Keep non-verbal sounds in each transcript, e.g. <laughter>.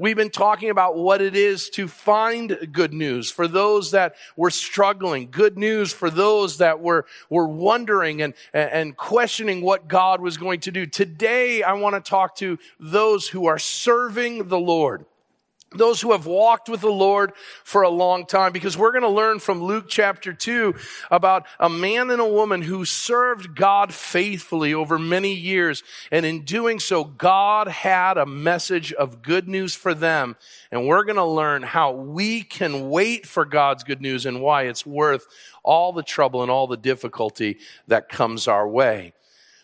we've been talking about what it is to find good news for those that were struggling, good news for those that were, were wondering and, and questioning what God was going to do. Today, I want to talk to those who are serving the Lord those who have walked with the Lord for a long time, because we're going to learn from Luke chapter 2 about a man and a woman who served God faithfully over many years. And in doing so, God had a message of good news for them. And we're going to learn how we can wait for God's good news and why it's worth all the trouble and all the difficulty that comes our way.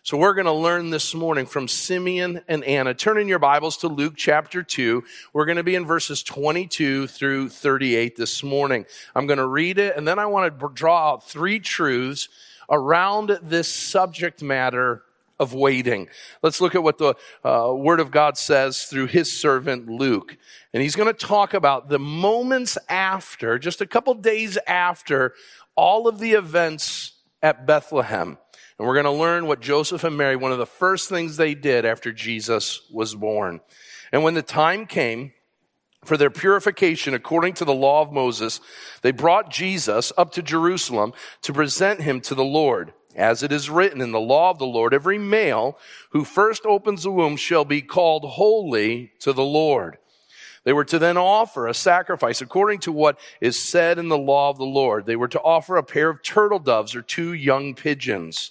So we're going to learn this morning from Simeon and Anna. Turn in your Bibles to Luke chapter 2. We're going to be in verses 22 through 38 this morning. I'm going to read it and then I want to draw out three truths around this subject matter of waiting. Let's look at what the uh, Word of God says through His servant Luke. And he's going to talk about the moments after, just a couple days after, all of the events at Bethlehem. And we're going to learn what Joseph and Mary, one of the first things they did after Jesus was born. And when the time came for their purification according to the law of Moses, they brought Jesus up to Jerusalem to present him to the Lord. As it is written in the law of the Lord, every male who first opens the womb shall be called holy to the Lord. They were to then offer a sacrifice according to what is said in the law of the Lord. They were to offer a pair of turtle doves or two young pigeons.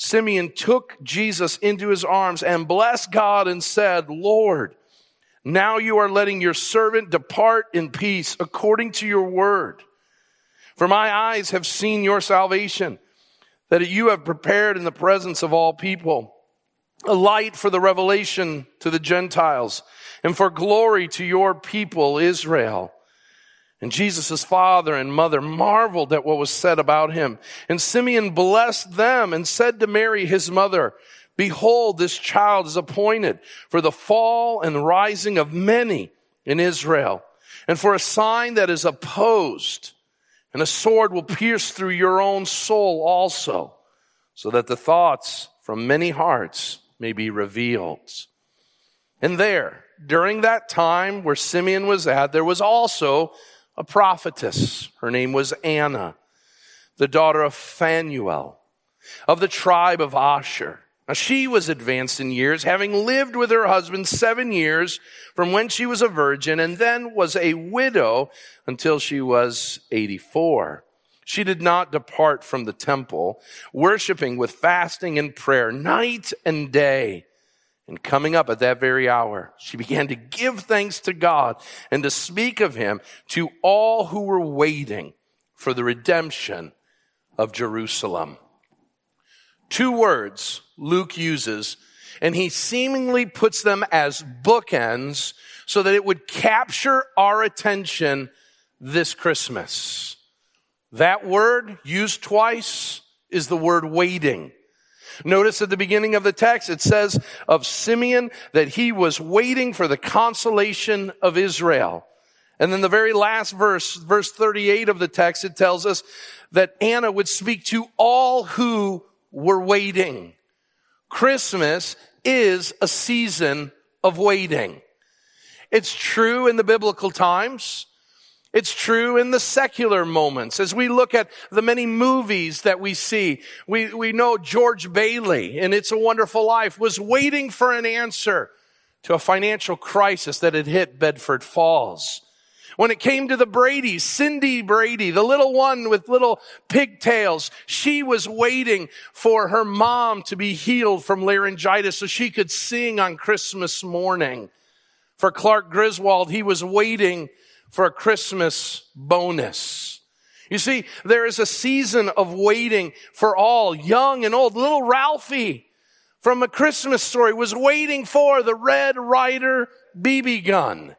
Simeon took Jesus into his arms and blessed God and said, Lord, now you are letting your servant depart in peace according to your word. For my eyes have seen your salvation, that you have prepared in the presence of all people a light for the revelation to the Gentiles and for glory to your people, Israel. And Jesus' father and mother marveled at what was said about him. And Simeon blessed them and said to Mary, his mother, Behold, this child is appointed for the fall and rising of many in Israel, and for a sign that is opposed, and a sword will pierce through your own soul also, so that the thoughts from many hearts may be revealed. And there, during that time where Simeon was at, there was also a prophetess. Her name was Anna, the daughter of Phanuel of the tribe of Asher. Now she was advanced in years, having lived with her husband seven years from when she was a virgin and then was a widow until she was 84. She did not depart from the temple, worshiping with fasting and prayer night and day. And coming up at that very hour, she began to give thanks to God and to speak of him to all who were waiting for the redemption of Jerusalem. Two words Luke uses, and he seemingly puts them as bookends so that it would capture our attention this Christmas. That word used twice is the word waiting. Notice at the beginning of the text, it says of Simeon that he was waiting for the consolation of Israel. And then the very last verse, verse 38 of the text, it tells us that Anna would speak to all who were waiting. Christmas is a season of waiting. It's true in the biblical times. It's true in the secular moments. As we look at the many movies that we see, we, we know George Bailey in It's a Wonderful Life was waiting for an answer to a financial crisis that had hit Bedford Falls. When it came to the Brady's, Cindy Brady, the little one with little pigtails, she was waiting for her mom to be healed from laryngitis so she could sing on Christmas morning. For Clark Griswold, he was waiting for a Christmas bonus. You see, there is a season of waiting for all, young and old. Little Ralphie from a Christmas story was waiting for the Red Ryder BB gun.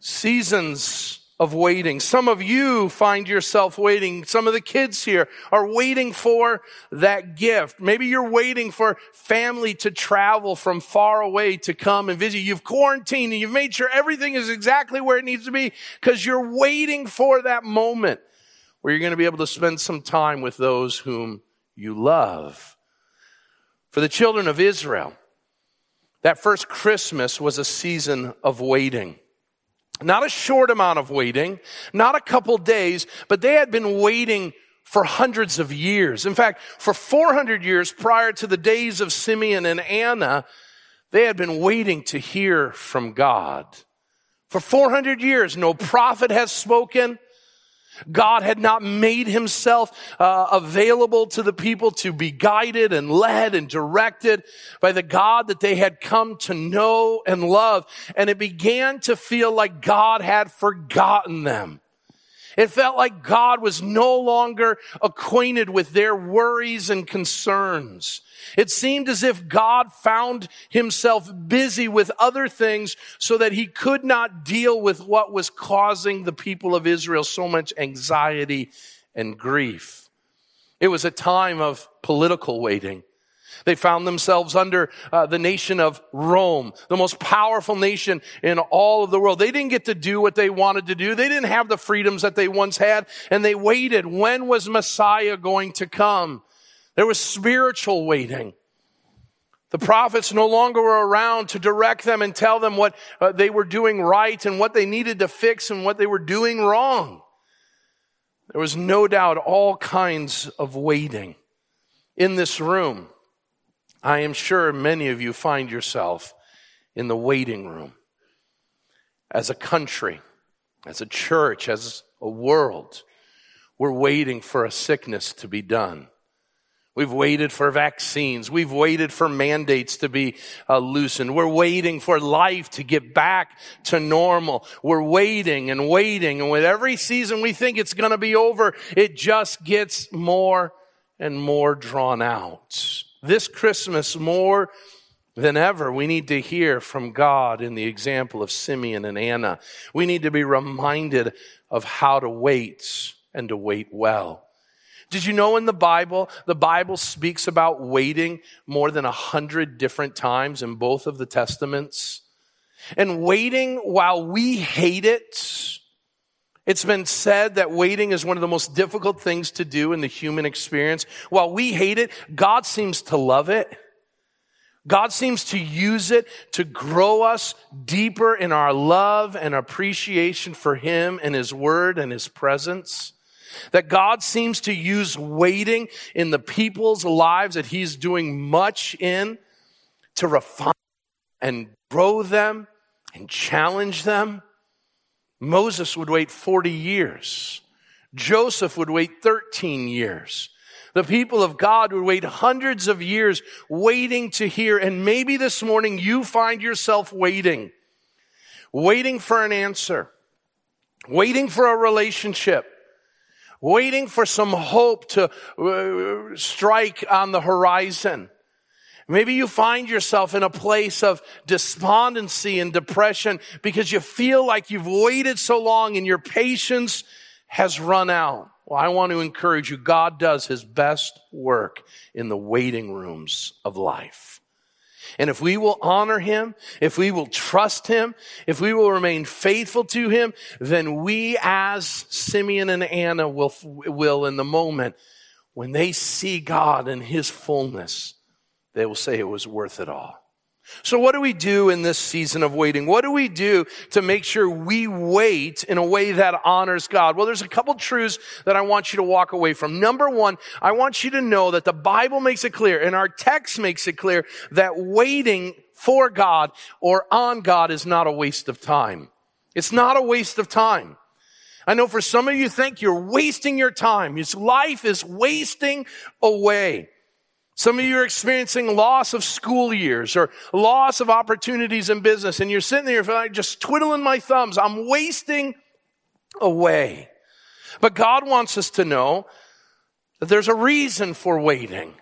Seasons of waiting. Some of you find yourself waiting. Some of the kids here are waiting for that gift. Maybe you're waiting for family to travel from far away to come and visit. You've quarantined and you've made sure everything is exactly where it needs to be because you're waiting for that moment where you're going to be able to spend some time with those whom you love. For the children of Israel, that first Christmas was a season of waiting. Not a short amount of waiting, not a couple days, but they had been waiting for hundreds of years. In fact, for 400 years prior to the days of Simeon and Anna, they had been waiting to hear from God. For 400 years, no prophet has spoken. God had not made himself uh, available to the people to be guided and led and directed by the God that they had come to know and love. And it began to feel like God had forgotten them. It felt like God was no longer acquainted with their worries and concerns. It seemed as if God found himself busy with other things so that he could not deal with what was causing the people of Israel so much anxiety and grief. It was a time of political waiting. They found themselves under uh, the nation of Rome, the most powerful nation in all of the world. They didn't get to do what they wanted to do. They didn't have the freedoms that they once had, and they waited. When was Messiah going to come? There was spiritual waiting. The prophets no longer were around to direct them and tell them what uh, they were doing right and what they needed to fix and what they were doing wrong. There was no doubt all kinds of waiting in this room. I am sure many of you find yourself in the waiting room as a country, as a church, as a world. We're waiting for a sickness to be done. We've waited for vaccines. We've waited for mandates to be uh, loosened. We're waiting for life to get back to normal. We're waiting and waiting. And with every season we think it's going to be over, it just gets more and more drawn out. This Christmas, more than ever, we need to hear from God in the example of Simeon and Anna. We need to be reminded of how to wait and to wait well. Did you know in the Bible, the Bible speaks about waiting more than a hundred different times in both of the Testaments? And waiting while we hate it, it's been said that waiting is one of the most difficult things to do in the human experience. While we hate it, God seems to love it. God seems to use it to grow us deeper in our love and appreciation for Him and His Word and His presence. That God seems to use waiting in the people's lives that He's doing much in to refine and grow them and challenge them. Moses would wait 40 years. Joseph would wait 13 years. The people of God would wait hundreds of years waiting to hear. And maybe this morning you find yourself waiting, waiting for an answer, waiting for a relationship, waiting for some hope to uh, strike on the horizon. Maybe you find yourself in a place of despondency and depression because you feel like you've waited so long and your patience has run out. Well, I want to encourage you. God does his best work in the waiting rooms of life. And if we will honor him, if we will trust him, if we will remain faithful to him, then we as Simeon and Anna will, will in the moment when they see God in his fullness, they will say it was worth it all. So what do we do in this season of waiting? What do we do to make sure we wait in a way that honors God? Well, there's a couple truths that I want you to walk away from. Number one, I want you to know that the Bible makes it clear and our text makes it clear that waiting for God or on God is not a waste of time. It's not a waste of time. I know for some of you think you're wasting your time. Your life is wasting away. Some of you are experiencing loss of school years or loss of opportunities in business, and you're sitting there just twiddling my thumbs. I'm wasting away. But God wants us to know that there's a reason for waiting.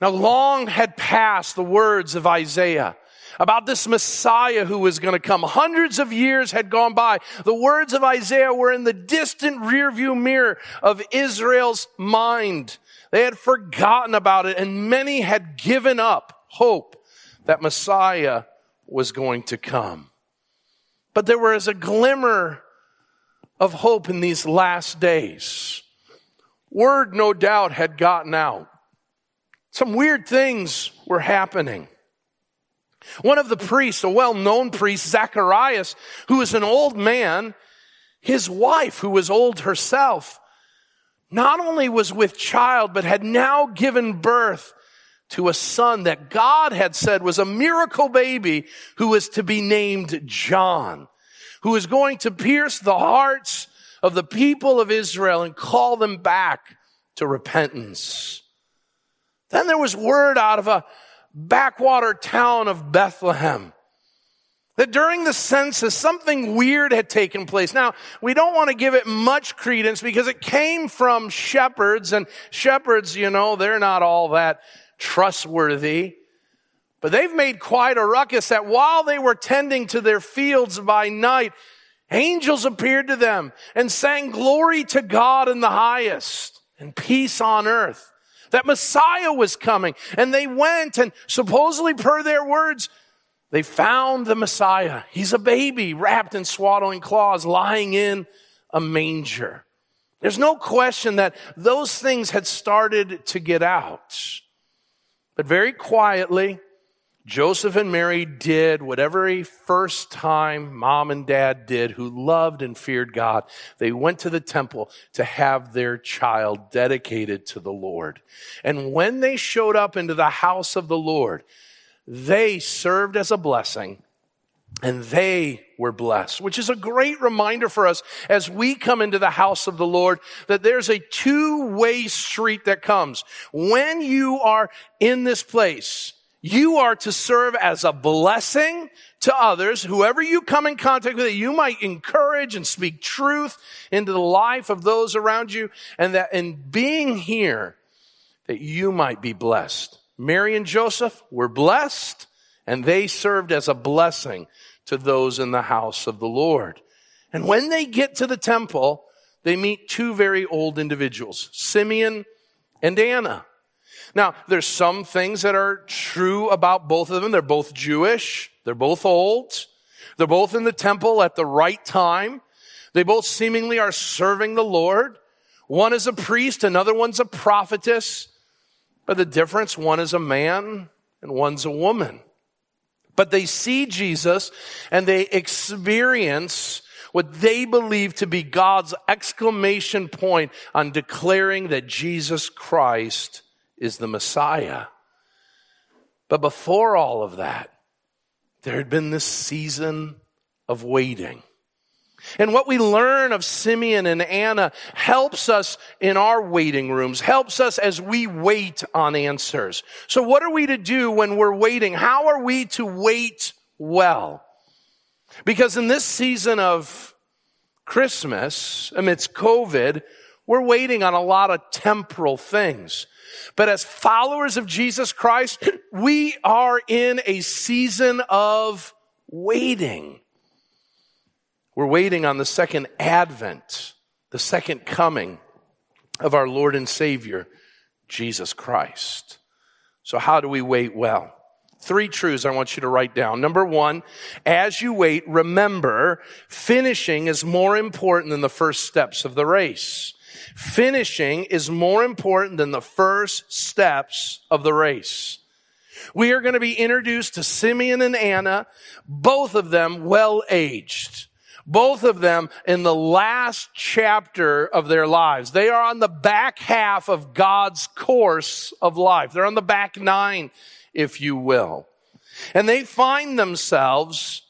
Now, long had passed the words of Isaiah about this Messiah who was going to come. Hundreds of years had gone by. The words of Isaiah were in the distant rearview mirror of Israel's mind. They had forgotten about it and many had given up hope that Messiah was going to come. But there was a glimmer of hope in these last days. Word, no doubt, had gotten out. Some weird things were happening. One of the priests, a well-known priest, Zacharias, who was an old man, his wife, who was old herself, not only was with child, but had now given birth to a son that God had said was a miracle baby who was to be named John, who was going to pierce the hearts of the people of Israel and call them back to repentance. Then there was word out of a backwater town of Bethlehem that during the census, something weird had taken place. Now, we don't want to give it much credence because it came from shepherds and shepherds, you know, they're not all that trustworthy. But they've made quite a ruckus that while they were tending to their fields by night, angels appeared to them and sang glory to God in the highest and peace on earth. That Messiah was coming. And they went and supposedly per their words, they found the Messiah. He's a baby wrapped in swaddling cloths lying in a manger. There's no question that those things had started to get out. But very quietly, Joseph and Mary did whatever a first time mom and dad did who loved and feared God. They went to the temple to have their child dedicated to the Lord. And when they showed up into the house of the Lord, they served as a blessing and they were blessed, which is a great reminder for us as we come into the house of the Lord that there's a two-way street that comes. When you are in this place, you are to serve as a blessing to others. Whoever you come in contact with, you might encourage and speak truth into the life of those around you. And that in being here, that you might be blessed. Mary and Joseph were blessed and they served as a blessing to those in the house of the Lord. And when they get to the temple, they meet two very old individuals, Simeon and Anna. Now, there's some things that are true about both of them. They're both Jewish. They're both old. They're both in the temple at the right time. They both seemingly are serving the Lord. One is a priest, another one's a prophetess. But the difference, one is a man and one's a woman. But they see Jesus and they experience what they believe to be God's exclamation point on declaring that Jesus Christ is the Messiah. But before all of that, there had been this season of waiting. And what we learn of Simeon and Anna helps us in our waiting rooms, helps us as we wait on answers. So what are we to do when we're waiting? How are we to wait well? Because in this season of Christmas, amidst COVID, we're waiting on a lot of temporal things. But as followers of Jesus Christ, we are in a season of waiting. We're waiting on the second advent, the second coming of our Lord and Savior, Jesus Christ. So how do we wait well? Three truths I want you to write down. Number one, as you wait, remember finishing is more important than the first steps of the race. Finishing is more important than the first steps of the race. We are going to be introduced to Simeon and Anna, both of them well aged. Both of them in the last chapter of their lives. They are on the back half of God's course of life. They're on the back nine, if you will. And they find themselves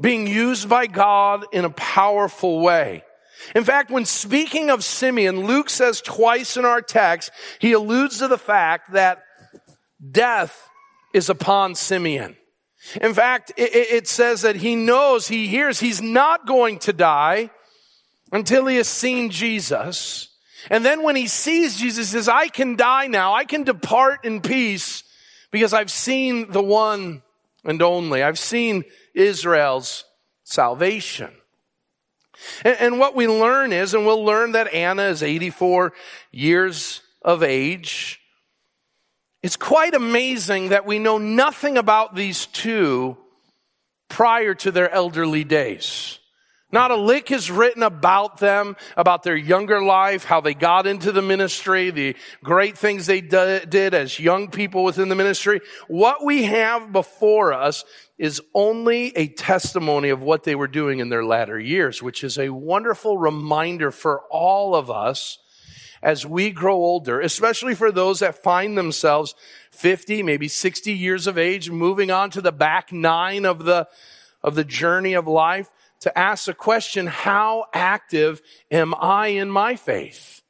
being used by God in a powerful way. In fact, when speaking of Simeon, Luke says twice in our text, he alludes to the fact that death is upon Simeon. In fact, it, it says that he knows, he hears he's not going to die until he has seen Jesus. And then when he sees Jesus, he says, I can die now. I can depart in peace because I've seen the one and only. I've seen Israel's salvation. And, and what we learn is, and we'll learn that Anna is 84 years of age. It's quite amazing that we know nothing about these two prior to their elderly days. Not a lick is written about them, about their younger life, how they got into the ministry, the great things they did as young people within the ministry. What we have before us is only a testimony of what they were doing in their latter years, which is a wonderful reminder for all of us as we grow older, especially for those that find themselves 50, maybe 60 years of age, moving on to the back nine of the, of the journey of life, to ask the question, how active am I in my faith?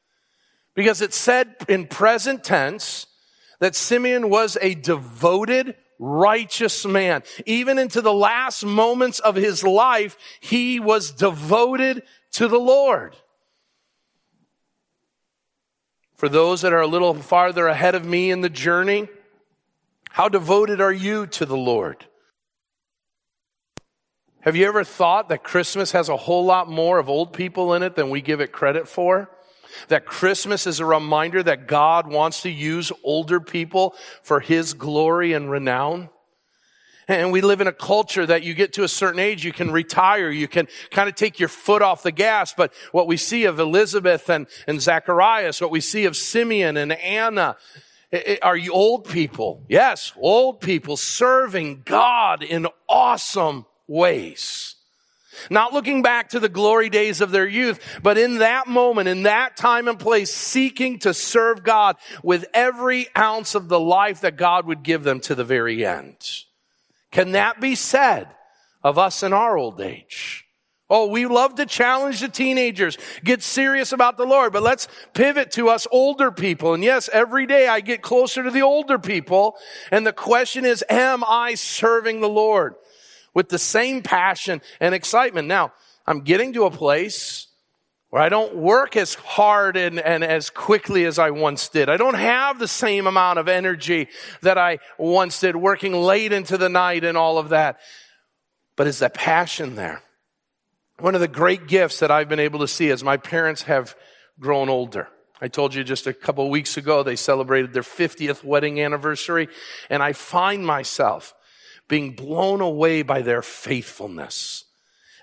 Because it said in present tense that Simeon was a devoted, righteous man. Even into the last moments of his life, he was devoted to the Lord. For those that are a little farther ahead of me in the journey, how devoted are you to the Lord? Have you ever thought that Christmas has a whole lot more of old people in it than we give it credit for? That Christmas is a reminder that God wants to use older people for His glory and renown? And we live in a culture that you get to a certain age, you can retire, you can kind of take your foot off the gas. But what we see of Elizabeth and, and Zacharias, what we see of Simeon and Anna, are you old people? Yes, old people serving God in awesome ways. Not looking back to the glory days of their youth, but in that moment, in that time and place, seeking to serve God with every ounce of the life that God would give them to the very end. Can that be said of us in our old age? Oh, we love to challenge the teenagers, get serious about the Lord, but let's pivot to us older people. And yes, every day I get closer to the older people. And the question is, am I serving the Lord with the same passion and excitement? Now, I'm getting to a place where I don't work as hard and, and as quickly as I once did. I don't have the same amount of energy that I once did, working late into the night and all of that. But is that passion there? One of the great gifts that I've been able to see as my parents have grown older. I told you just a couple weeks ago they celebrated their 50th wedding anniversary, and I find myself being blown away by their faithfulness.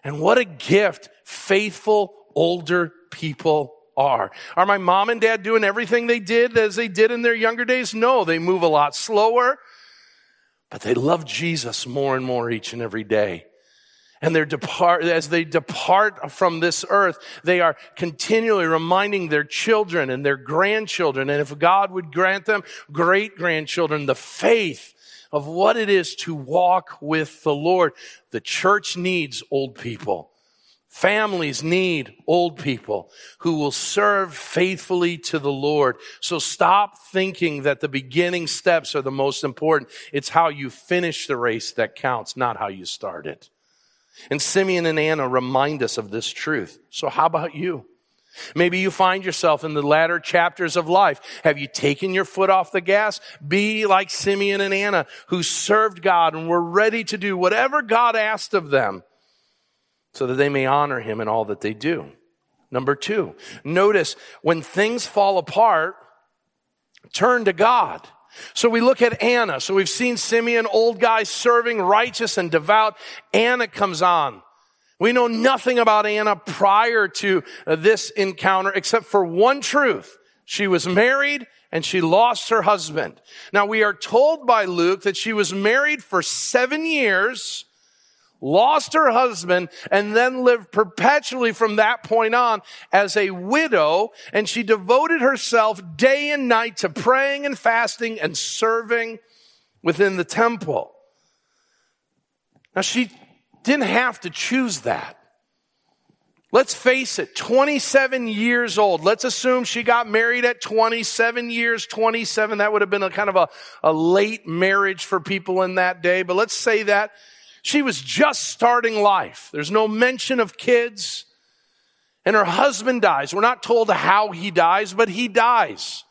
And what a gift faithful older people are. Are my mom and dad doing everything they did as they did in their younger days? No, they move a lot slower, but they love Jesus more and more each and every day. And they're depart, as they depart from this earth, they are continually reminding their children and their grandchildren, and if God would grant them great grandchildren, the faith of what it is to walk with the Lord. The church needs old people. Families need old people who will serve faithfully to the Lord. So stop thinking that the beginning steps are the most important. It's how you finish the race that counts, not how you start it. And Simeon and Anna remind us of this truth. So how about you? Maybe you find yourself in the latter chapters of life. Have you taken your foot off the gas? Be like Simeon and Anna who served God and were ready to do whatever God asked of them so that they may honor him in all that they do. Number two, notice when things fall apart, turn to God. So we look at Anna. So we've seen Simeon, old guy serving, righteous and devout. Anna comes on. We know nothing about Anna prior to this encounter except for one truth. She was married and she lost her husband. Now we are told by Luke that she was married for seven years lost her husband, and then lived perpetually from that point on as a widow. And she devoted herself day and night to praying and fasting and serving within the temple. Now, she didn't have to choose that. Let's face it, 27 years old. Let's assume she got married at 27 years, 27. That would have been a kind of a, a late marriage for people in that day. But let's say that she was just starting life. There's no mention of kids. And her husband dies. We're not told how he dies, but he dies.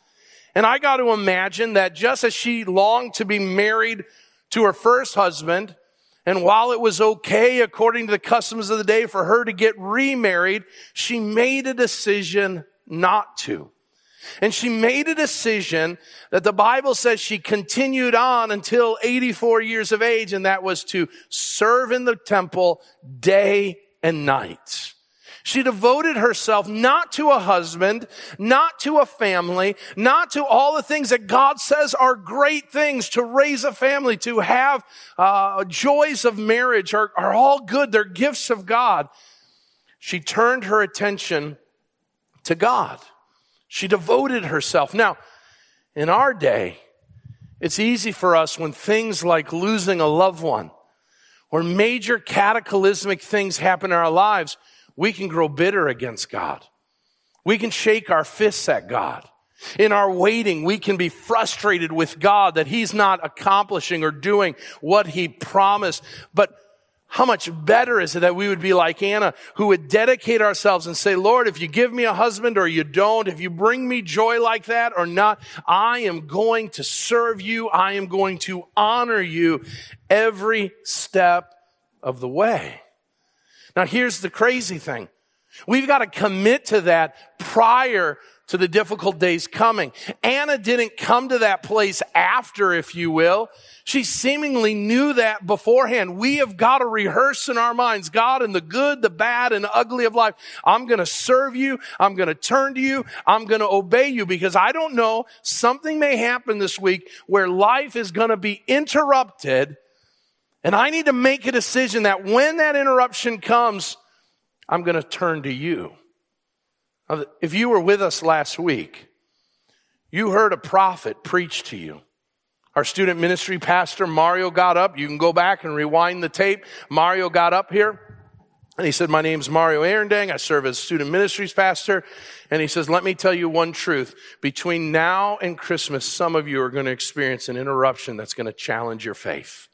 And I got to imagine that just as she longed to be married to her first husband, And while it was okay, according to the customs of the day, for her to get remarried, she made a decision not to. And she made a decision that the Bible says she continued on until 84 years of age, and that was to serve in the temple day and night. She devoted herself not to a husband, not to a family, not to all the things that God says are great things to raise a family, to have uh, joys of marriage are, are all good. They're gifts of God. She turned her attention to God. She devoted herself. Now, in our day, it's easy for us when things like losing a loved one or major cataclysmic things happen in our lives we can grow bitter against God. We can shake our fists at God. In our waiting, we can be frustrated with God that He's not accomplishing or doing what He promised. But how much better is it that we would be like Anna, who would dedicate ourselves and say, Lord, if you give me a husband or you don't, if you bring me joy like that or not, I am going to serve you. I am going to honor you every step of the way. Now here's the crazy thing. We've got to commit to that prior to the difficult days coming. Anna didn't come to that place after, if you will. She seemingly knew that beforehand. We have got to rehearse in our minds, God, in the good, the bad, and the ugly of life. I'm going to serve you. I'm going to turn to you. I'm going to obey you because I don't know. Something may happen this week where life is going to be interrupted and I need to make a decision that when that interruption comes, I'm going to turn to you. If you were with us last week, you heard a prophet preach to you. Our student ministry pastor, Mario, got up. You can go back and rewind the tape. Mario got up here and he said, My name's Mario Arendang. I serve as student ministries pastor. And he says, Let me tell you one truth. Between now and Christmas, some of you are going to experience an interruption that's going to challenge your faith.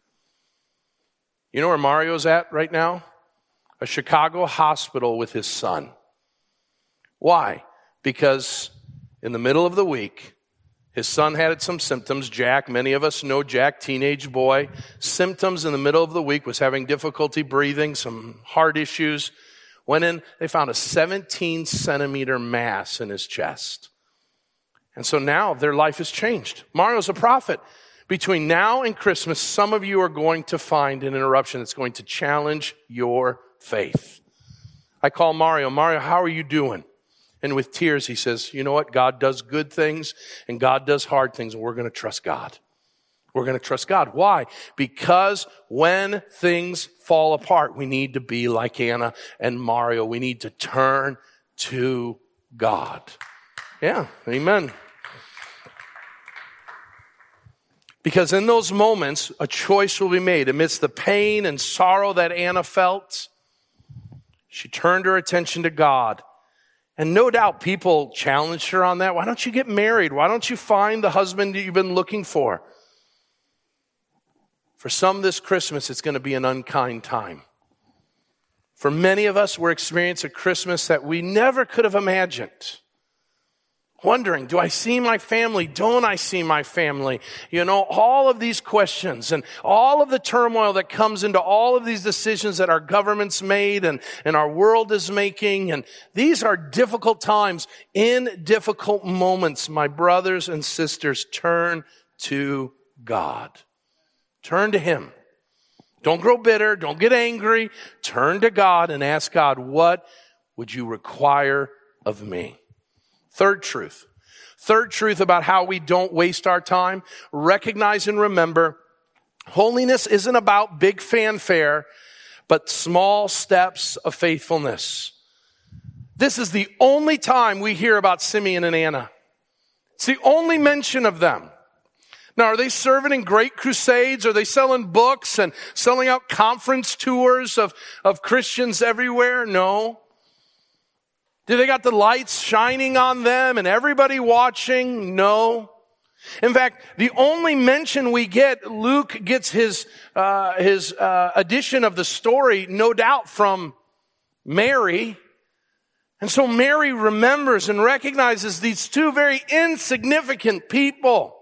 You know where Mario's at right now? A Chicago hospital with his son. Why? Because in the middle of the week, his son had some symptoms. Jack, many of us know Jack, teenage boy. Symptoms in the middle of the week was having difficulty breathing, some heart issues. Went in, they found a 17 centimeter mass in his chest. And so now their life has changed. Mario's a prophet. Between now and Christmas, some of you are going to find an interruption that's going to challenge your faith. I call Mario, Mario, how are you doing? And with tears, he says, You know what? God does good things and God does hard things, and we're going to trust God. We're going to trust God. Why? Because when things fall apart, we need to be like Anna and Mario. We need to turn to God. Yeah, amen. Because in those moments, a choice will be made. Amidst the pain and sorrow that Anna felt, she turned her attention to God. And no doubt people challenged her on that. Why don't you get married? Why don't you find the husband that you've been looking for? For some this Christmas, it's going to be an unkind time. For many of us, we're experiencing a Christmas that we never could have imagined wondering, do I see my family? Don't I see my family? You know, all of these questions and all of the turmoil that comes into all of these decisions that our government's made and, and our world is making. And these are difficult times. In difficult moments, my brothers and sisters, turn to God. Turn to Him. Don't grow bitter. Don't get angry. Turn to God and ask God, what would you require of me? Third truth. Third truth about how we don't waste our time. Recognize and remember holiness isn't about big fanfare, but small steps of faithfulness. This is the only time we hear about Simeon and Anna. It's the only mention of them. Now, are they serving in great crusades? Are they selling books and selling out conference tours of, of Christians everywhere? No. Do they got the lights shining on them and everybody watching? No. In fact, the only mention we get, Luke gets his uh, his uh, addition of the story, no doubt from Mary, and so Mary remembers and recognizes these two very insignificant people,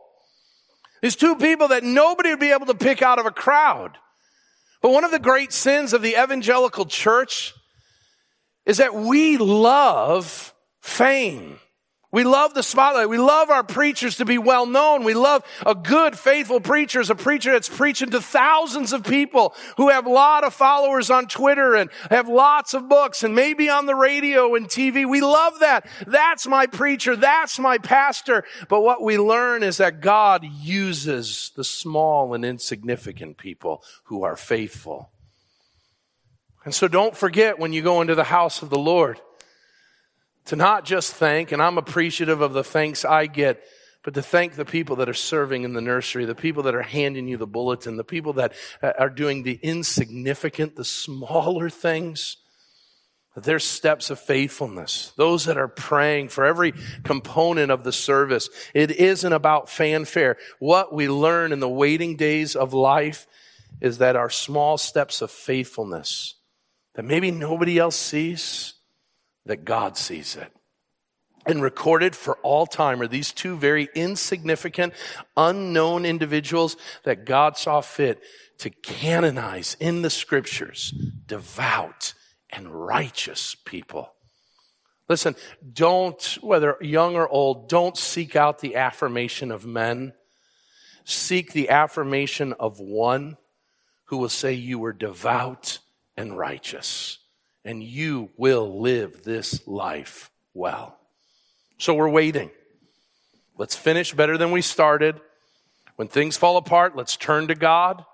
these two people that nobody would be able to pick out of a crowd. But one of the great sins of the evangelical church is that we love fame. We love the spotlight. We love our preachers to be well known. We love a good, faithful preacher as a preacher that's preaching to thousands of people who have a lot of followers on Twitter and have lots of books and maybe on the radio and TV. We love that. That's my preacher. That's my pastor. But what we learn is that God uses the small and insignificant people who are faithful. And so don't forget when you go into the house of the Lord to not just thank, and I'm appreciative of the thanks I get, but to thank the people that are serving in the nursery, the people that are handing you the bulletin, the people that uh, are doing the insignificant, the smaller things. Their steps of faithfulness, those that are praying for every component of the service. It isn't about fanfare. What we learn in the waiting days of life is that our small steps of faithfulness that maybe nobody else sees, that God sees it. And recorded for all time are these two very insignificant, unknown individuals that God saw fit to canonize in the scriptures devout and righteous people. Listen, don't, whether young or old, don't seek out the affirmation of men. Seek the affirmation of one who will say you were devout and righteous and you will live this life well. So we're waiting. Let's finish better than we started. When things fall apart, let's turn to God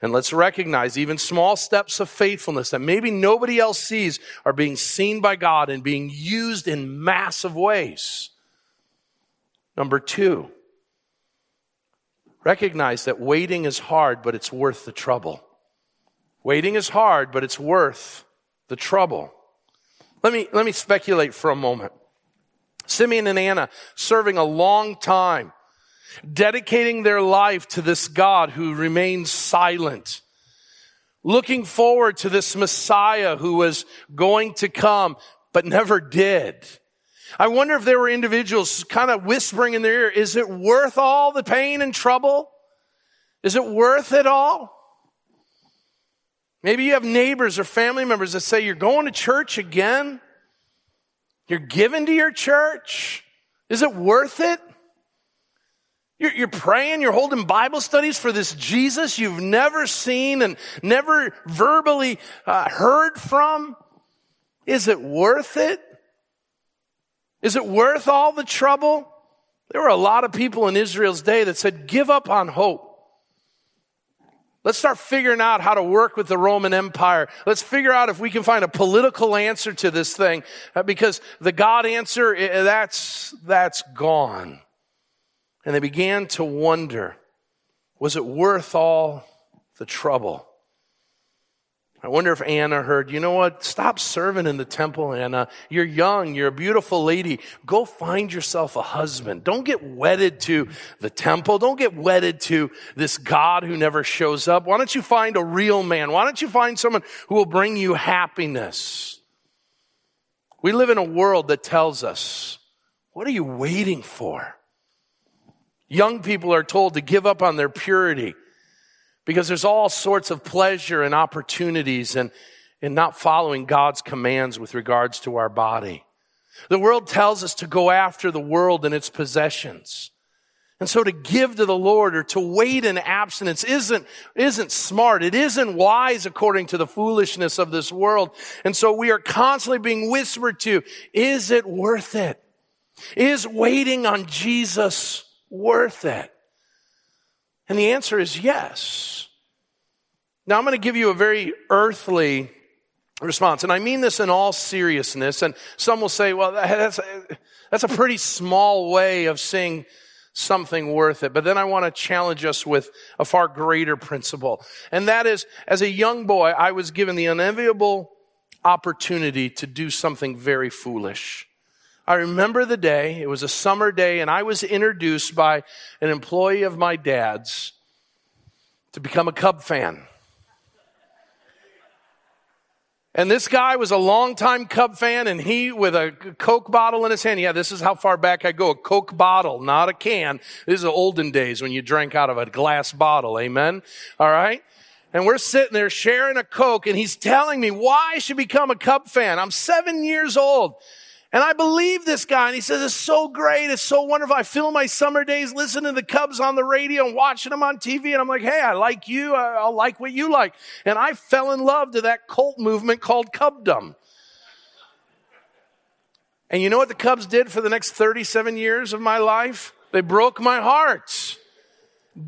and let's recognize even small steps of faithfulness that maybe nobody else sees are being seen by God and being used in massive ways. Number two, recognize that waiting is hard, but it's worth the trouble. Waiting is hard, but it's worth the trouble. Let me, let me speculate for a moment. Simeon and Anna serving a long time, dedicating their life to this God who remains silent, looking forward to this Messiah who was going to come, but never did. I wonder if there were individuals kind of whispering in their ear, is it worth all the pain and trouble? Is it worth it all? Maybe you have neighbors or family members that say, You're going to church again? You're giving to your church? Is it worth it? You're, you're, praying, you're holding Bible studies for this Jesus you've never seen and never verbally uh, heard from. Is it worth it? Is it worth all the trouble? There were a lot of people in Israel's day that said, Give up on hope. Let's start figuring out how to work with the Roman Empire. Let's figure out if we can find a political answer to this thing uh, because the God answer, that's, that's gone. And they began to wonder, was it worth all the trouble? I wonder if Anna heard, you know what? Stop serving in the temple, Anna. You're young. You're a beautiful lady. Go find yourself a husband. Don't get wedded to the temple. Don't get wedded to this God who never shows up. Why don't you find a real man? Why don't you find someone who will bring you happiness? We live in a world that tells us, what are you waiting for? Young people are told to give up on their purity because there's all sorts of pleasure and opportunities and in not following God's commands with regards to our body. The world tells us to go after the world and its possessions. And so to give to the Lord or to wait in abstinence isn't, isn't smart. It isn't wise according to the foolishness of this world. And so we are constantly being whispered to, is it worth it? Is waiting on Jesus worth it? And the answer is yes. Now, I'm going to give you a very earthly response, and I mean this in all seriousness. And some will say, well, that's, that's a pretty small way of saying something worth it. But then I want to challenge us with a far greater principle. And that is, as a young boy, I was given the unenviable opportunity to do something very foolish. I remember the day, it was a summer day, and I was introduced by an employee of my dad's to become a Cub fan. And this guy was a longtime Cub fan, and he, with a Coke bottle in his hand, yeah, this is how far back I go, a Coke bottle, not a can. This is the olden days when you drank out of a glass bottle, amen? All right? And we're sitting there sharing a Coke and he's telling me why I should become a Cub fan. I'm seven years old. And I believe this guy. And he says, it's so great. It's so wonderful. I fill my summer days listening to the Cubs on the radio and watching them on TV. And I'm like, hey, I like you. I'll like what you like. And I fell in love to that cult movement called Cubdom. And you know what the Cubs did for the next 37 years of my life? They broke my heart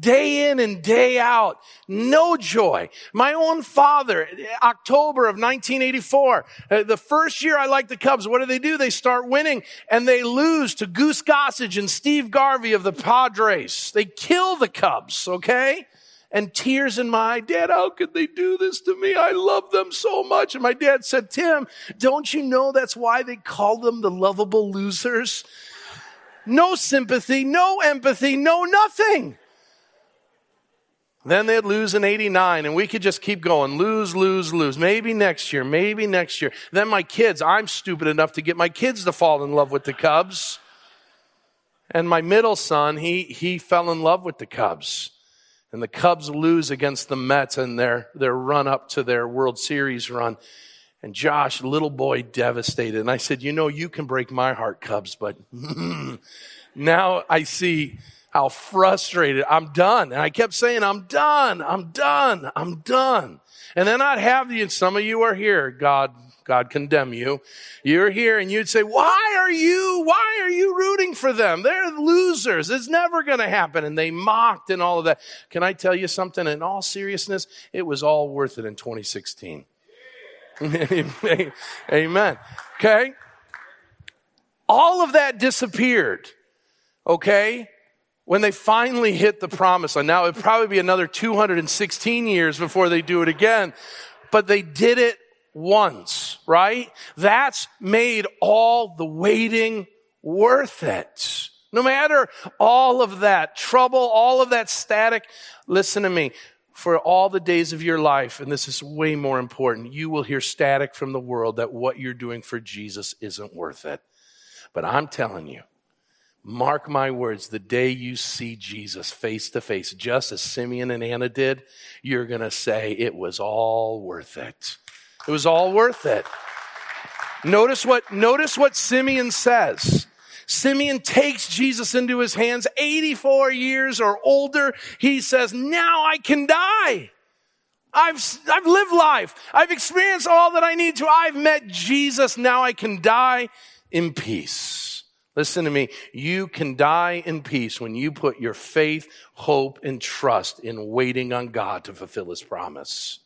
day in and day out. No joy. My own father, October of 1984, uh, the first year I liked the Cubs, what do they do? They start winning and they lose to Goose Gossage and Steve Garvey of the Padres. They kill the Cubs, okay? And tears in my dad, how could they do this to me? I love them so much. And my dad said, Tim, don't you know that's why they call them the lovable losers? No sympathy, no empathy, no nothing. Then they'd lose in 89 and we could just keep going. Lose, lose, lose. Maybe next year, maybe next year. Then my kids, I'm stupid enough to get my kids to fall in love with the Cubs. And my middle son, he, he fell in love with the Cubs. And the Cubs lose against the Mets in their, their run up to their World Series run. And Josh, little boy, devastated. And I said, you know, you can break my heart, Cubs, but <laughs> now I see how frustrated I'm done. And I kept saying, I'm done. I'm done. I'm done. And then I'd have the, and some of you are here. God, God condemn you. You're here and you'd say, why are you, why are you rooting for them? They're losers. It's never going to happen. And they mocked and all of that. Can I tell you something? In all seriousness, it was all worth it in 2016. <laughs> Amen. Okay. All of that disappeared. Okay when they finally hit the promise land. Now, it'd probably be another 216 years before they do it again, but they did it once, right? That's made all the waiting worth it. No matter all of that trouble, all of that static, listen to me. For all the days of your life, and this is way more important, you will hear static from the world that what you're doing for Jesus isn't worth it. But I'm telling you, Mark my words, the day you see Jesus face to face, just as Simeon and Anna did, you're going to say it was all worth it. It was all worth it. Notice what, notice what Simeon says. Simeon takes Jesus into his hands, 84 years or older. He says, now I can die. I've, I've lived life. I've experienced all that I need to. I've met Jesus. Now I can die in peace. Listen to me. You can die in peace when you put your faith, hope, and trust in waiting on God to fulfill his promise.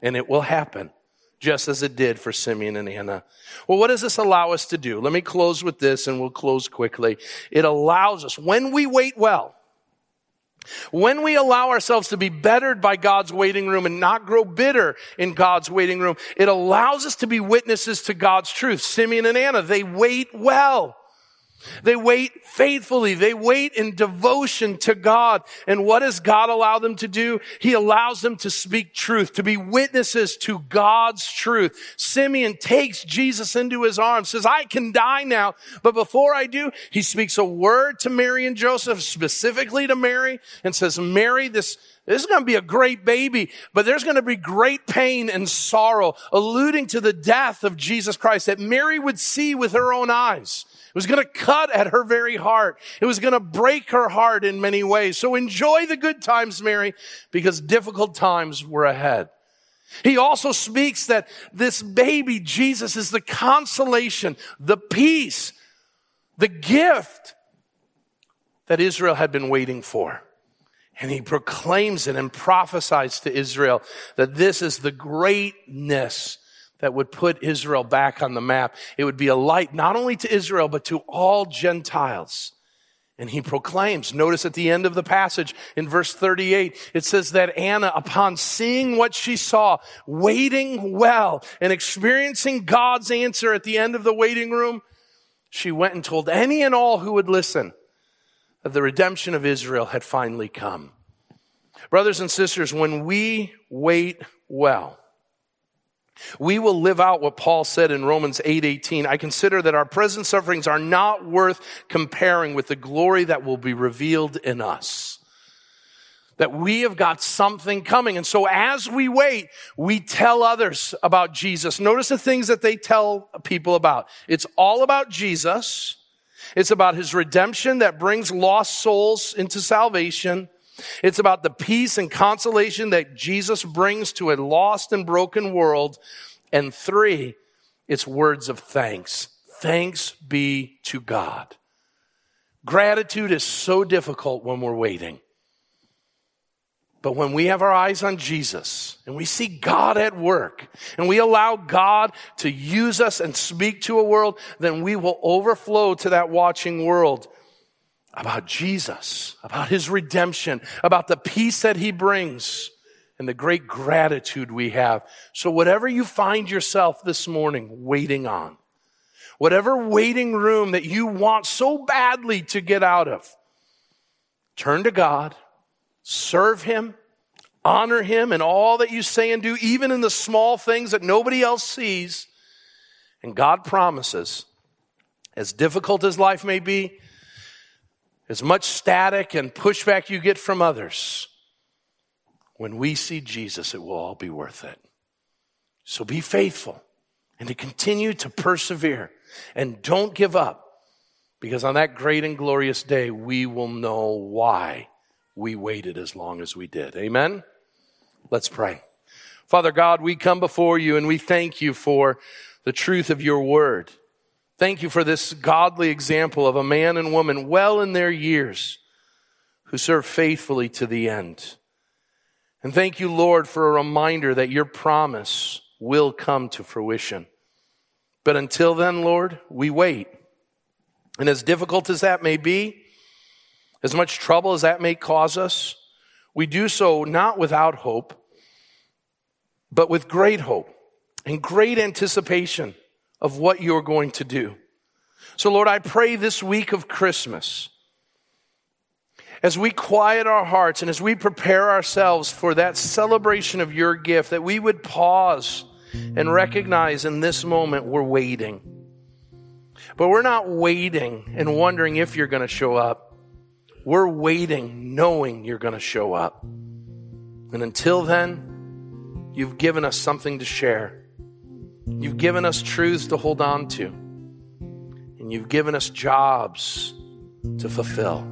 And it will happen, just as it did for Simeon and Anna. Well, what does this allow us to do? Let me close with this and we'll close quickly. It allows us, when we wait well, when we allow ourselves to be bettered by God's waiting room and not grow bitter in God's waiting room, it allows us to be witnesses to God's truth. Simeon and Anna, they wait well. They wait faithfully. They wait in devotion to God. And what does God allow them to do? He allows them to speak truth, to be witnesses to God's truth. Simeon takes Jesus into his arms, says, I can die now. But before I do, he speaks a word to Mary and Joseph, specifically to Mary, and says, Mary, this, this is going to be a great baby, but there's going to be great pain and sorrow, alluding to the death of Jesus Christ that Mary would see with her own eyes. It was going to cut at her very heart. It was going to break her heart in many ways. So enjoy the good times, Mary, because difficult times were ahead. He also speaks that this baby, Jesus, is the consolation, the peace, the gift that Israel had been waiting for. And he proclaims it and prophesies to Israel that this is the greatness that would put Israel back on the map. It would be a light not only to Israel, but to all Gentiles. And he proclaims, notice at the end of the passage in verse 38, it says that Anna, upon seeing what she saw, waiting well and experiencing God's answer at the end of the waiting room, she went and told any and all who would listen that the redemption of Israel had finally come. Brothers and sisters, when we wait well, we will live out what Paul said in Romans 8:18. I consider that our present sufferings are not worth comparing with the glory that will be revealed in us. that we have got something coming. And so as we wait, we tell others about Jesus. Notice the things that they tell people about. It's all about Jesus. It's about his redemption that brings lost souls into salvation. It's about the peace and consolation that Jesus brings to a lost and broken world. And three, it's words of thanks. Thanks be to God. Gratitude is so difficult when we're waiting. But when we have our eyes on Jesus and we see God at work and we allow God to use us and speak to a world, then we will overflow to that watching world about Jesus, about his redemption, about the peace that he brings and the great gratitude we have. So whatever you find yourself this morning waiting on, whatever waiting room that you want so badly to get out of, turn to God serve Him, honor Him in all that you say and do, even in the small things that nobody else sees. And God promises, as difficult as life may be, as much static and pushback you get from others, when we see Jesus, it will all be worth it. So be faithful and to continue to persevere and don't give up because on that great and glorious day, we will know why we waited as long as we did. Amen? Let's pray. Father God, we come before you and we thank you for the truth of your word. Thank you for this godly example of a man and woman well in their years who serve faithfully to the end. And thank you, Lord, for a reminder that your promise will come to fruition. But until then, Lord, we wait. And as difficult as that may be, as much trouble as that may cause us, we do so not without hope, but with great hope and great anticipation of what you're going to do. So, Lord, I pray this week of Christmas, as we quiet our hearts and as we prepare ourselves for that celebration of your gift, that we would pause and recognize in this moment we're waiting. But we're not waiting and wondering if you're going to show up. We're waiting knowing you're going to show up. And until then, you've given us something to share. You've given us truths to hold on to. And you've given us jobs to fulfill.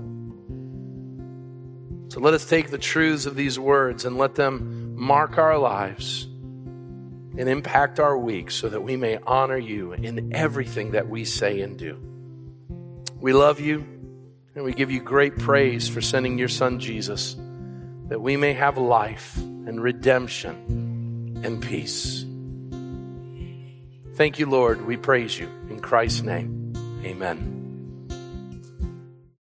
So let us take the truths of these words and let them mark our lives and impact our week so that we may honor you in everything that we say and do. We love you. And we give you great praise for sending your son Jesus that we may have life and redemption and peace. Thank you, Lord. We praise you. In Christ's name, amen.